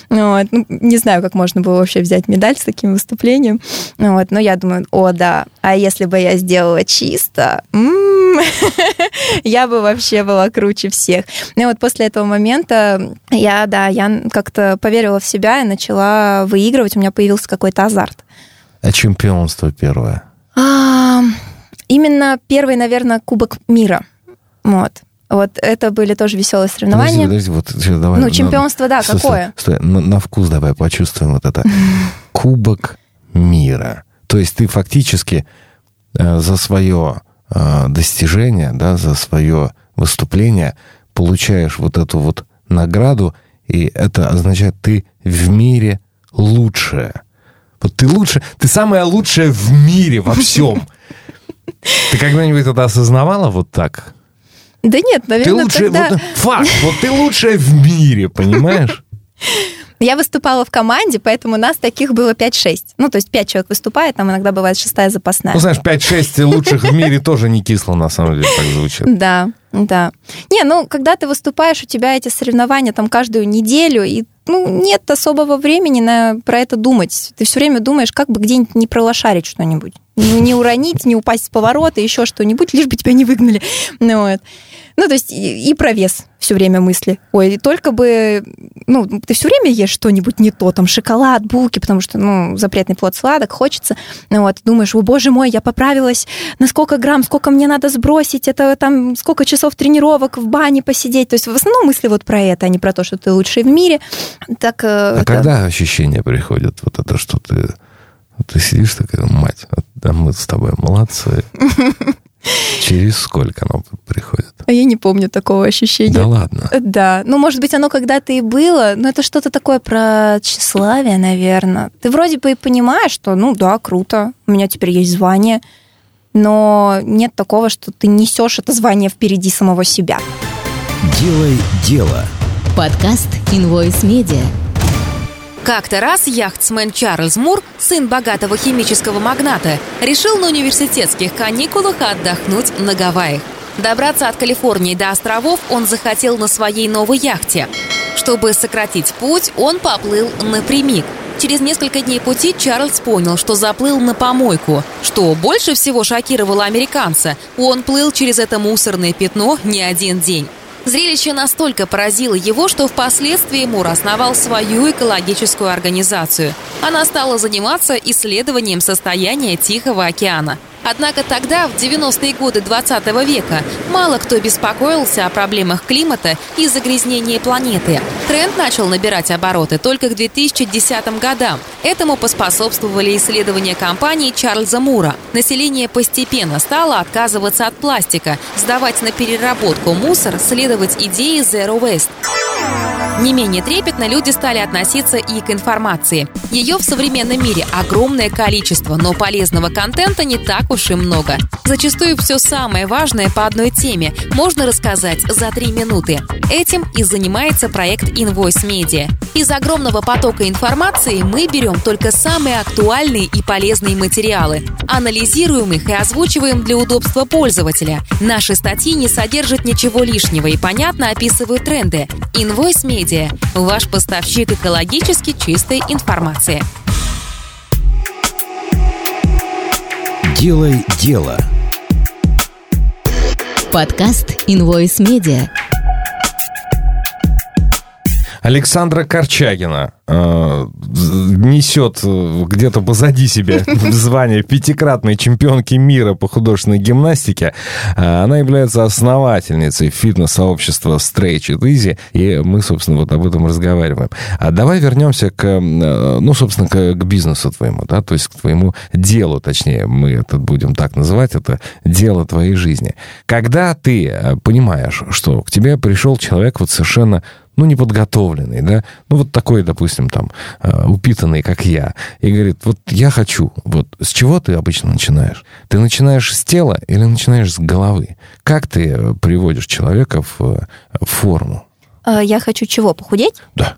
Вот. Ну, не знаю, как можно было вообще взять медаль с таким выступлением. Вот. Но я думаю, о, да, а если бы я сделала чисто, я бы вообще была круче всех. Ну и вот после этого момента я, да, я как-то поверила в себя и начала выигрывать. У меня появился какой-то азарт. А чемпионство первое? Именно первый, наверное, Кубок мира. Вот. Вот это были тоже веселые соревнования. Подожди, подожди, вот, давай, ну, чемпионство, да, стой, какое? Стой, стой, на, на вкус давай почувствуем вот это. Кубок мира. То есть ты фактически э, за свое э, достижение, да, за свое выступление получаешь вот эту вот награду, и это означает, ты в мире лучшая. Вот ты лучше, ты самая лучшая в мире во всем. Ты когда-нибудь это осознавала вот так? Да нет, наверное, Ты лучшая, тогда... вот, факт, вот ты лучшая в мире, понимаешь? Я выступала в команде, поэтому нас таких было 5-6. Ну, то есть 5 человек выступает, там иногда бывает шестая запасная. Ну, знаешь, 5-6 лучших в мире тоже не кисло, на самом деле, так звучит. Да, да. Не, ну, когда ты выступаешь, у тебя эти соревнования там каждую неделю, и ну, нет особого времени на, про это думать. Ты все время думаешь, как бы где-нибудь не пролошарить что-нибудь. Не, не уронить, не упасть с поворота, еще что-нибудь, лишь бы тебя не выгнали. Ну, вот. ну то есть и, и про вес все время мысли. Ой, только бы, ну, ты все время ешь что-нибудь не то, там, шоколад, булки, потому что, ну, запретный плод сладок, хочется. Ну, вот, думаешь, о, боже мой, я поправилась, на сколько грамм, сколько мне надо сбросить, это там сколько часов тренировок в бане посидеть. То есть в основном мысли вот про это, а не про то, что ты лучший в мире. Так, а это... когда ощущения приходят, вот это, что ты, ты сидишь такая, мать, да мы с тобой молодцы. Через сколько оно приходит? А я не помню такого ощущения. Да ладно? Да. Ну, может быть, оно когда-то и было, но это что-то такое про тщеславие, наверное. Ты вроде бы и понимаешь, что, ну да, круто, у меня теперь есть звание, но нет такого, что ты несешь это звание впереди самого себя. Делай дело. Подкаст Invoice Media. Как-то раз яхтсмен Чарльз Мур, сын богатого химического магната, решил на университетских каникулах отдохнуть на Гавайях. Добраться от Калифорнии до островов он захотел на своей новой яхте. Чтобы сократить путь, он поплыл напрямик. Через несколько дней пути Чарльз понял, что заплыл на помойку. Что больше всего шокировало американца, он плыл через это мусорное пятно не один день. Зрелище настолько поразило его, что впоследствии Мур основал свою экологическую организацию. Она стала заниматься исследованием состояния Тихого океана. Однако тогда, в 90-е годы 20 века, мало кто беспокоился о проблемах климата и загрязнения планеты. Тренд начал набирать обороты только к 2010 годам. Этому поспособствовали исследования компании Чарльза Мура. Население постепенно стало отказываться от пластика, сдавать на переработку мусор, следовать идее Zero Waste. Не менее трепетно люди стали относиться и к информации. Ее в современном мире огромное количество, но полезного контента не так уж и много. Зачастую все самое важное по одной теме можно рассказать за три минуты. Этим и занимается проект Invoice Media. Из огромного потока информации мы берем только самые актуальные и полезные материалы, анализируем их и озвучиваем для удобства пользователя. Наши статьи не содержат ничего лишнего и понятно описывают тренды. Invoice Media – ваш поставщик экологически чистой информации. Делай дело. Подкаст Invoice Media. Александра Корчагина э, несет э, где-то позади себя звание пятикратной чемпионки мира по художественной гимнастике. Э, она является основательницей фитнес-сообщества Stretch It Easy, и мы, собственно, вот об этом разговариваем. А давай вернемся к, э, ну, собственно, к, к бизнесу твоему, да, то есть к твоему делу, точнее, мы это будем так называть, это дело твоей жизни. Когда ты понимаешь, что к тебе пришел человек вот совершенно ну, неподготовленный, да, ну, вот такой, допустим, там, э, упитанный, как я, и говорит, вот я хочу, вот с чего ты обычно начинаешь? Ты начинаешь с тела или начинаешь с головы? Как ты э, приводишь человека в, в форму? Я хочу чего, похудеть? Да.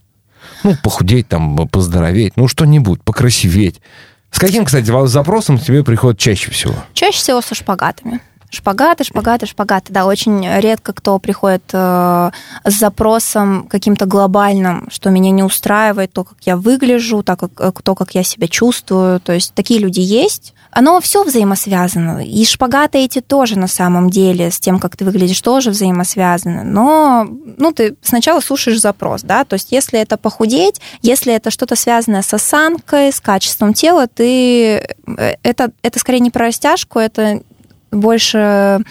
Ну, похудеть, там, поздороветь, ну, что-нибудь, покрасиветь. С каким, кстати, запросом тебе приходит чаще всего? Чаще всего со шпагатами. Шпагаты, шпагаты, шпагаты. Да, очень редко кто приходит э, с запросом каким-то глобальным, что меня не устраивает то, как я выгляжу, так как, э, то, как я себя чувствую. То есть такие люди есть. Оно все взаимосвязано. И шпагаты эти тоже на самом деле с тем, как ты выглядишь, тоже взаимосвязаны. Но ну, ты сначала слушаешь запрос, да, то есть если это похудеть, если это что-то связанное с осанкой, с качеством тела, ты э, это, это скорее не про растяжку, это больше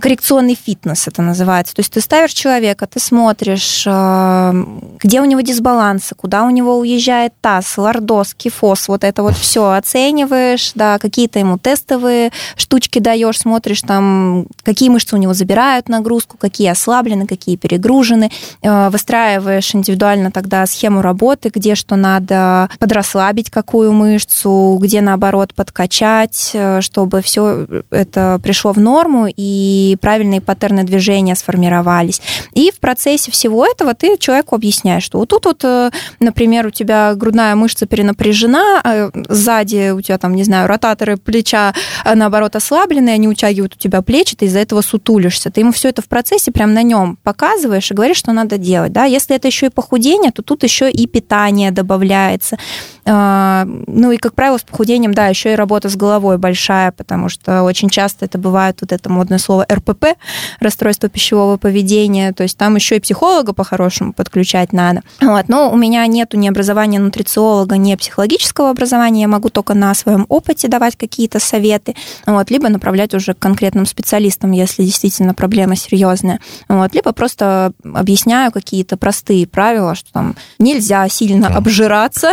коррекционный фитнес это называется. То есть ты ставишь человека, ты смотришь, э, где у него дисбалансы, куда у него уезжает таз, лордоз, кифоз, вот это вот все оцениваешь, да, какие-то ему тестовые штучки даешь, смотришь там, какие мышцы у него забирают нагрузку, какие ослаблены, какие перегружены, э, выстраиваешь индивидуально тогда схему работы, где что надо подрасслабить, какую мышцу, где наоборот подкачать, э, чтобы все это пришло в норму и правильные паттерны движения сформировались. И в процессе всего этого ты человеку объясняешь, что вот тут вот, э, например, у тебя грудная мышца перенапряжена, а сзади у тебя там, не знаю, ротаторы плеча, а наоборот, ослаблены, они утягивают у тебя плечи, ты из-за этого сутулишься. Ты ему все это в процессе прям на нем показываешь и говоришь, что надо делать. Да? Если это еще и похудение, то тут еще и питание добавляется. А, ну и, как правило, с похудением, да, еще и работа с головой большая, потому что очень часто это бывает вот это модное слово РПП, расстройство пищевого поведения, то есть там еще и психолога по-хорошему подключать надо. Вот. Но у меня нету ни образования нутрициолога, ни психологического образования, я могу только на своем опыте давать какие-то советы, вот, либо направлять уже к конкретным специалистам, если действительно проблема серьезная, вот, либо просто объясняю какие-то простые правила, что там нельзя сильно обжираться,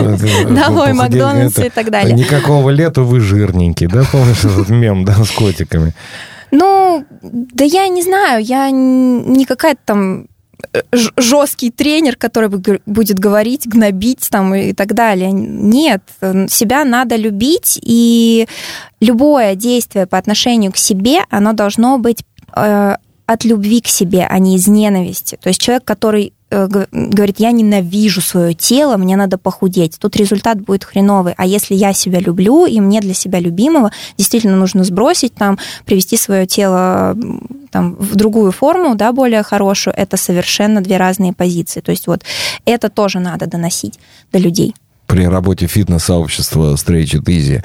долой Макдональдс и так далее. Никакого лета вы жирненький, да, помнишь этот мем, да, с котиками? Ну, да я не знаю, я не какая-то там э, жесткий тренер, который будет говорить, гнобить там и так далее. Нет, себя надо любить, и любое действие по отношению к себе, оно должно быть э, от любви к себе, а не из ненависти. То есть человек, который Э, говорит, я ненавижу свое тело, мне надо похудеть, тут результат будет хреновый. А если я себя люблю, и мне для себя любимого действительно нужно сбросить, там, привести свое тело там, в другую форму, да, более хорошую, это совершенно две разные позиции. То есть вот это тоже надо доносить до людей при работе фитнес-сообщества Stretch It Easy,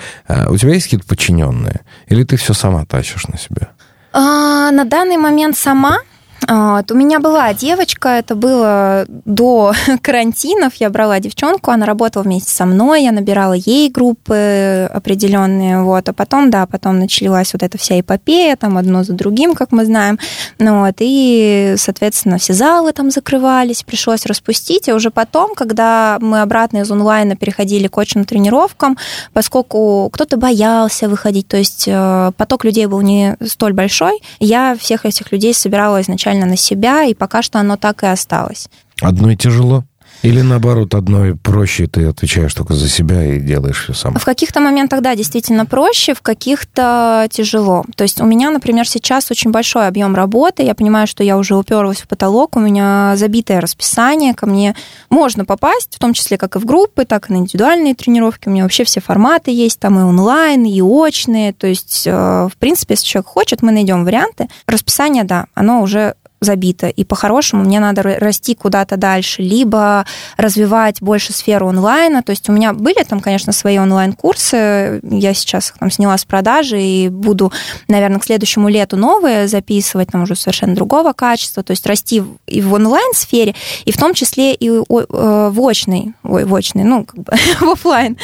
у тебя есть какие-то подчиненные? Или ты все сама тащишь на себе? А, на данный момент сама, вот. У меня была девочка, это было до карантинов, я брала девчонку, она работала вместе со мной, я набирала ей группы определенные, вот, а потом, да, потом началась вот эта вся эпопея, там одно за другим, как мы знаем, ну, вот, и, соответственно, все залы там закрывались, пришлось распустить, и уже потом, когда мы обратно из онлайна переходили к очным тренировкам, поскольку кто-то боялся выходить, то есть э, поток людей был не столь большой, я всех этих людей собирала изначально изначально на себя, и пока что оно так и осталось. Одной тяжело? Или наоборот, одной проще, ты отвечаешь только за себя и делаешь все сам? В каких-то моментах, да, действительно проще, в каких-то тяжело. То есть у меня, например, сейчас очень большой объем работы, я понимаю, что я уже уперлась в потолок, у меня забитое расписание, ко мне можно попасть, в том числе как и в группы, так и на индивидуальные тренировки. У меня вообще все форматы есть, там и онлайн, и очные. То есть, э, в принципе, если человек хочет, мы найдем варианты. Расписание, да, оно уже забито. И по-хорошему мне надо расти куда-то дальше, либо развивать больше сферу онлайна. То есть у меня были там, конечно, свои онлайн-курсы. Я сейчас их там сняла с продажи и буду, наверное, к следующему лету новые записывать, там уже совершенно другого качества. То есть расти и в онлайн-сфере, и в том числе и э, в очной, ой, в очной, ну, как бы в офлайн.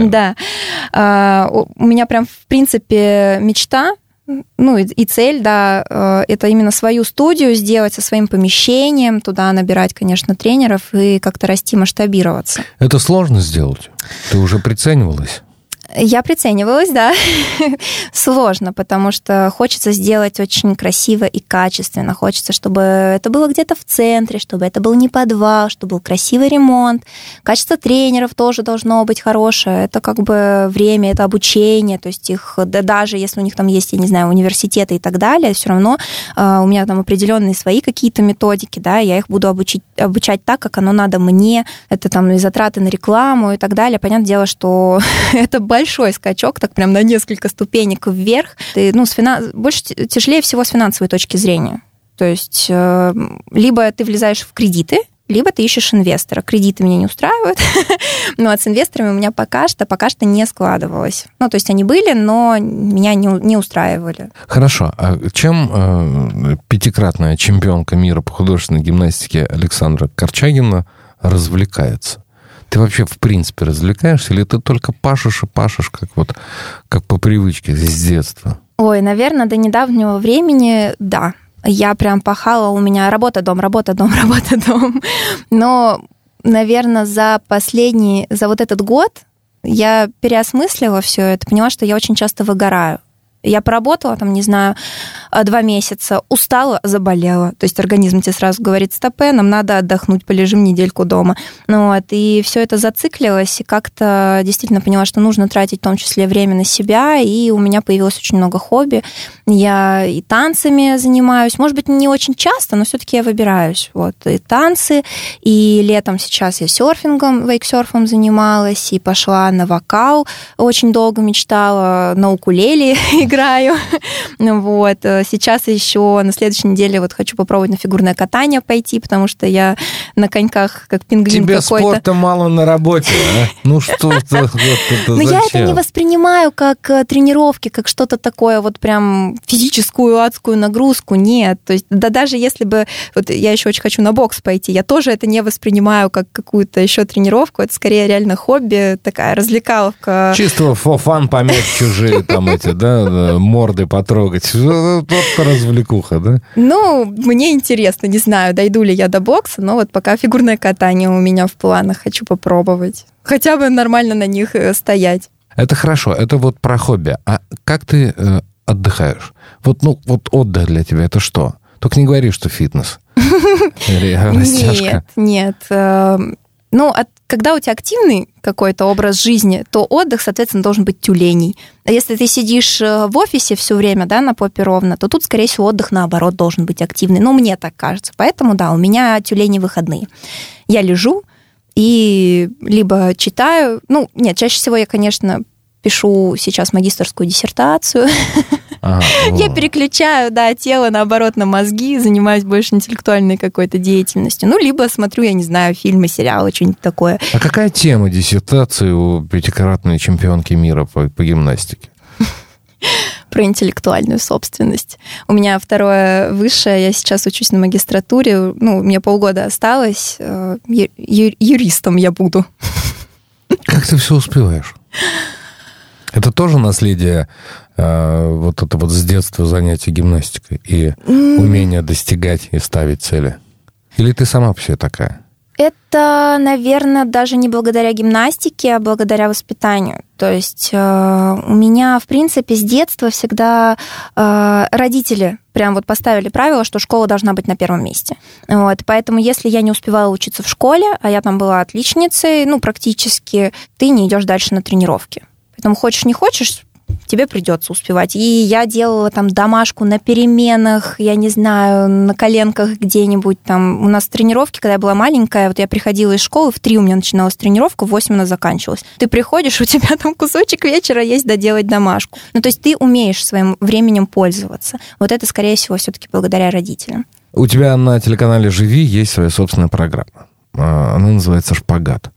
Да. А, у меня прям, в принципе, мечта ну и цель, да, э, это именно свою студию сделать со своим помещением, туда набирать, конечно, тренеров и как-то расти, масштабироваться. Это сложно сделать? Ты уже приценивалась? Я приценивалась, да. Сложно, потому что хочется сделать очень красиво и качественно. Хочется, чтобы это было где-то в центре, чтобы это был не подвал, чтобы был красивый ремонт. Качество тренеров тоже должно быть хорошее. Это как бы время, это обучение. То есть их, да, даже если у них там есть, я не знаю, университеты и так далее, все равно э, у меня там определенные свои какие-то методики, да, я их буду обучить, обучать так, как оно надо мне. Это там и затраты на рекламу и так далее. Понятное дело, что это большой скачок, так прям на несколько ступенек вверх. Ты, ну, с финан... больше тяжелее всего с финансовой точки зрения. То есть э, либо ты влезаешь в кредиты, либо ты ищешь инвестора. Кредиты меня не устраивают, но от с инвесторами у меня пока что, пока что не складывалось. Ну, то есть они были, но меня не, не устраивали. Хорошо. А чем э, пятикратная чемпионка мира по художественной гимнастике Александра Корчагина развлекается? Ты вообще в принципе развлекаешься или ты только пашешь и пашешь, как вот как по привычке с детства? Ой, наверное, до недавнего времени, да я прям пахала, у меня работа, дом, работа, дом, работа, дом. Но, наверное, за последний, за вот этот год я переосмыслила все это, поняла, что я очень часто выгораю. Я поработала там, не знаю, э, два месяца, устала, заболела. То есть организм тебе сразу говорит, стопе, нам надо отдохнуть, полежим недельку дома. Ну вот, и все это зациклилось, и как-то действительно поняла, что нужно тратить в том числе время на себя, и у меня появилось очень много хобби. Я и танцами занимаюсь, может быть, не очень часто, но все-таки я выбираюсь. Вот, и танцы, и летом сейчас я серфингом, вейксерфом занималась, и пошла на вокал, очень долго мечтала, на укулеле играю. вот. Э, сейчас еще на следующей неделе вот хочу попробовать на фигурное катание пойти, потому что я на коньках как пингвин Тебе какой-то. спорта мало на работе, а? Ну что это, Но я это не воспринимаю как э, тренировки, как что-то такое вот прям физическую адскую нагрузку. Нет. То есть да даже если бы... Вот я еще очень хочу на бокс пойти, я тоже это не воспринимаю как какую-то еще тренировку. Это скорее реально хобби, такая развлекаловка. Чисто фофан помять чужие там эти, да, морды потрогать. Вот развлекуха, да? Ну, мне интересно, не знаю, дойду ли я до бокса, но вот пока фигурное катание у меня в планах, хочу попробовать. Хотя бы нормально на них э, стоять. Это хорошо, это вот про хобби. А как ты э, отдыхаешь? Вот, ну, вот отдых для тебя это что? Только не говори, что фитнес. Нет, нет. Ну, от, когда у тебя активный какой-то образ жизни, то отдых, соответственно, должен быть тюленей. А если ты сидишь э, в офисе все время, да, на попе ровно, то тут, скорее всего, отдых, наоборот, должен быть активный. Ну, мне так кажется. Поэтому, да, у меня тюлени выходные. Я лежу и либо читаю, ну, нет, чаще всего я, конечно, пишу сейчас магистрскую диссертацию. Ага, я переключаю, да, тело, наоборот, на мозги, занимаюсь больше интеллектуальной какой-то деятельностью. Ну, либо смотрю, я не знаю, фильмы, сериалы, что-нибудь такое. А какая тема диссертации у пятикратной чемпионки мира по, по гимнастике? про интеллектуальную собственность. У меня второе высшее, я сейчас учусь на магистратуре, ну, мне полгода осталось, э, юристом я буду. Как ты все успеваешь? Это тоже наследие э, вот это вот с детства занятия гимнастикой и умение достигать и ставить цели? Или ты сама все такая? Это, наверное, даже не благодаря гимнастике, а благодаря воспитанию. То есть э, у меня, в принципе, с детства всегда э, родители прям вот поставили правило, что школа должна быть на первом месте. Вот, поэтому если я не успевала учиться в школе, а я там была отличницей, ну, практически, ты не идешь дальше на тренировки. Поэтому хочешь не хочешь, тебе придется успевать. И я делала там домашку на переменах, я не знаю, на коленках где-нибудь там. У нас тренировки, когда я была маленькая, вот я приходила из школы, в три у меня начиналась тренировка, в восемь она заканчивалась. Ты приходишь, у тебя там кусочек вечера есть доделать домашку. Ну, то есть ты умеешь своим временем пользоваться. Вот это, скорее всего, все-таки благодаря родителям. У тебя на телеканале «Живи» есть своя собственная программа. А, она называется «Шпагат».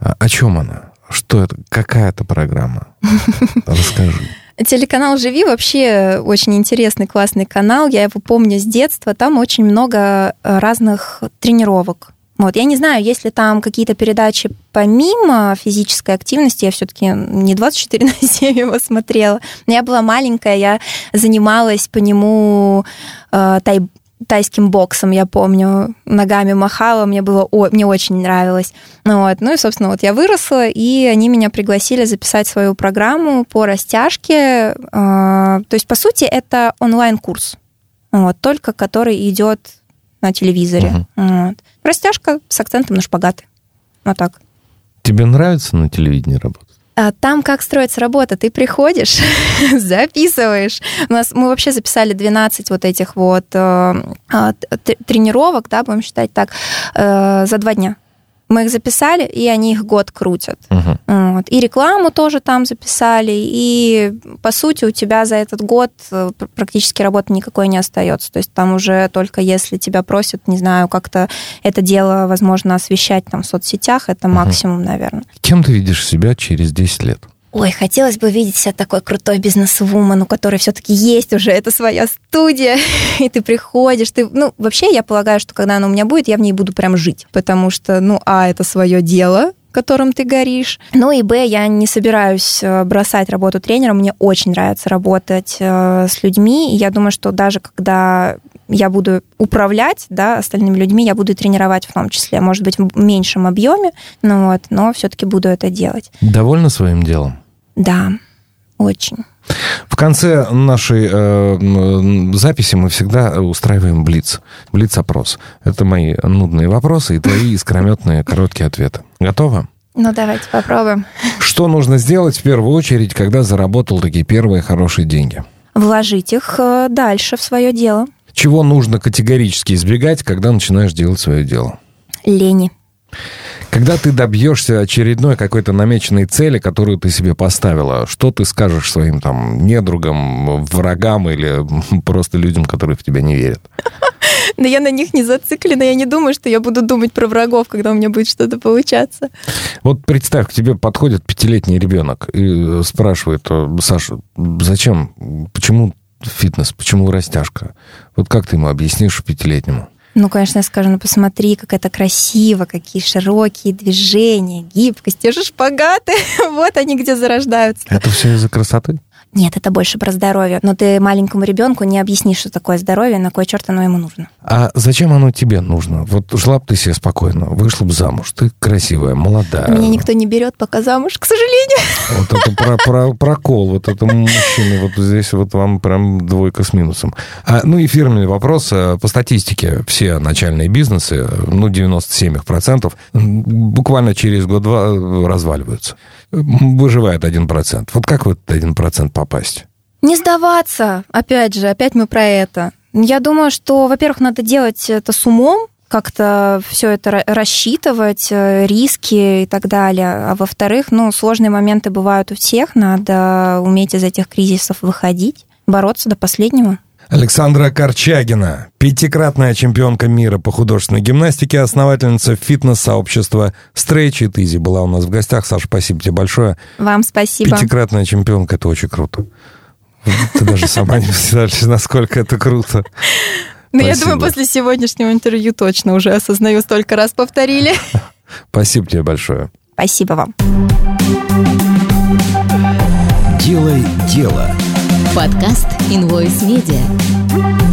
А, о чем она? Что это? Какая это программа? Расскажи. Телеканал «Живи» вообще очень интересный, классный канал. Я его помню с детства. Там очень много э, разных тренировок. Вот. Я не знаю, есть ли там какие-то передачи помимо физической активности, я все-таки не 24 на 7 его смотрела, но я была маленькая, я занималась по нему э, тай, тайским боксом, я помню, ногами махала, мне было, о, мне очень нравилось. Ну, вот. ну и, собственно, вот я выросла, и они меня пригласили записать свою программу по растяжке. Э, то есть, по сути, это онлайн-курс, вот, только который идет на телевизоре. Угу. Вот. Растяжка с акцентом на шпагаты. Вот так. Тебе нравится на телевидении работать? А там как строится работа? Ты приходишь, записываешь. У нас мы вообще записали 12 вот этих вот э, а, тренировок, да, будем считать так, э, за два дня. Мы их записали, и они их год крутят. Угу. Вот. И рекламу тоже там записали, и по сути у тебя за этот год э, практически работы никакой не остается. То есть там уже только если тебя просят, не знаю, как-то это дело, возможно, освещать там в соцсетях, это угу. максимум, наверное. Кем ты видишь себя через 10 лет? Ой, хотелось бы видеть себя такой крутой бизнес-вумен, у которой все-таки есть уже эта своя студия, и ты приходишь, ты, ну, вообще я полагаю, что когда она у меня будет, я в ней буду прям жить, потому что, ну, а, это свое дело, которым ты горишь. Ну и Б, я не собираюсь э, бросать работу тренером. Мне очень нравится работать э, с людьми. И я думаю, что даже когда я буду управлять да, остальными людьми, я буду тренировать в том числе, может быть, в меньшем объеме, ну вот, но все-таки буду это делать. Довольна своим делом? Да, очень. В конце нашей э, записи мы всегда устраиваем блиц. Блиц-опрос. Это мои нудные вопросы и твои искрометные короткие ответы. Готова? Ну, давайте попробуем. Что нужно сделать в первую очередь, когда заработал такие первые хорошие деньги? Вложить их э, дальше в свое дело. Чего нужно категорически избегать, когда начинаешь делать свое дело? Лени. Когда ты добьешься очередной какой-то намеченной цели, которую ты себе поставила, что ты скажешь своим там недругам, врагам или просто людям, которые в тебя не верят? Но я на них не зациклена, я не думаю, что я буду думать про врагов, когда у меня будет что-то получаться. Вот представь, к тебе подходит пятилетний ребенок и спрашивает, Саша, зачем, почему фитнес, почему растяжка? Вот как ты ему объяснишь пятилетнему? Ну, конечно, я скажу, ну посмотри, как это красиво, какие широкие движения, гибкость, те же шпагаты, вот они где зарождаются. Это все из-за красоты? Нет, это больше про здоровье. Но ты маленькому ребенку не объяснишь, что такое здоровье, на кой черт оно ему нужно. А зачем оно тебе нужно? Вот жила бы ты себе спокойно, вышла бы замуж, ты красивая, молодая. Меня никто не берет пока замуж, к сожалению. Вот это про, про, прокол, вот это мужчины, вот здесь вот вам прям двойка с минусом. А, ну и фирменный вопрос. Э, по статистике, все начальные бизнесы, ну 97% буквально через год-два разваливаются. Выживает 1%. Вот как в этот 1% попасть? Не сдаваться, опять же, опять мы про это. Я думаю, что, во-первых, надо делать это с умом, как-то все это рассчитывать, э, риски и так далее. А во-вторых, ну, сложные моменты бывают у всех, надо уметь из этих кризисов выходить, бороться до последнего. Александра Корчагина, пятикратная чемпионка мира по художественной гимнастике, основательница фитнес-сообщества Stretch It Easy была у нас в гостях. Саша, спасибо тебе большое. Вам спасибо. Пятикратная чемпионка, это очень круто. Ты даже сама не представляешь, насколько это круто. Ну, я думаю, после сегодняшнего интервью точно уже осознаю, столько раз повторили. Спасибо тебе большое. Спасибо вам. Делай дело. Подкаст Invoice Media.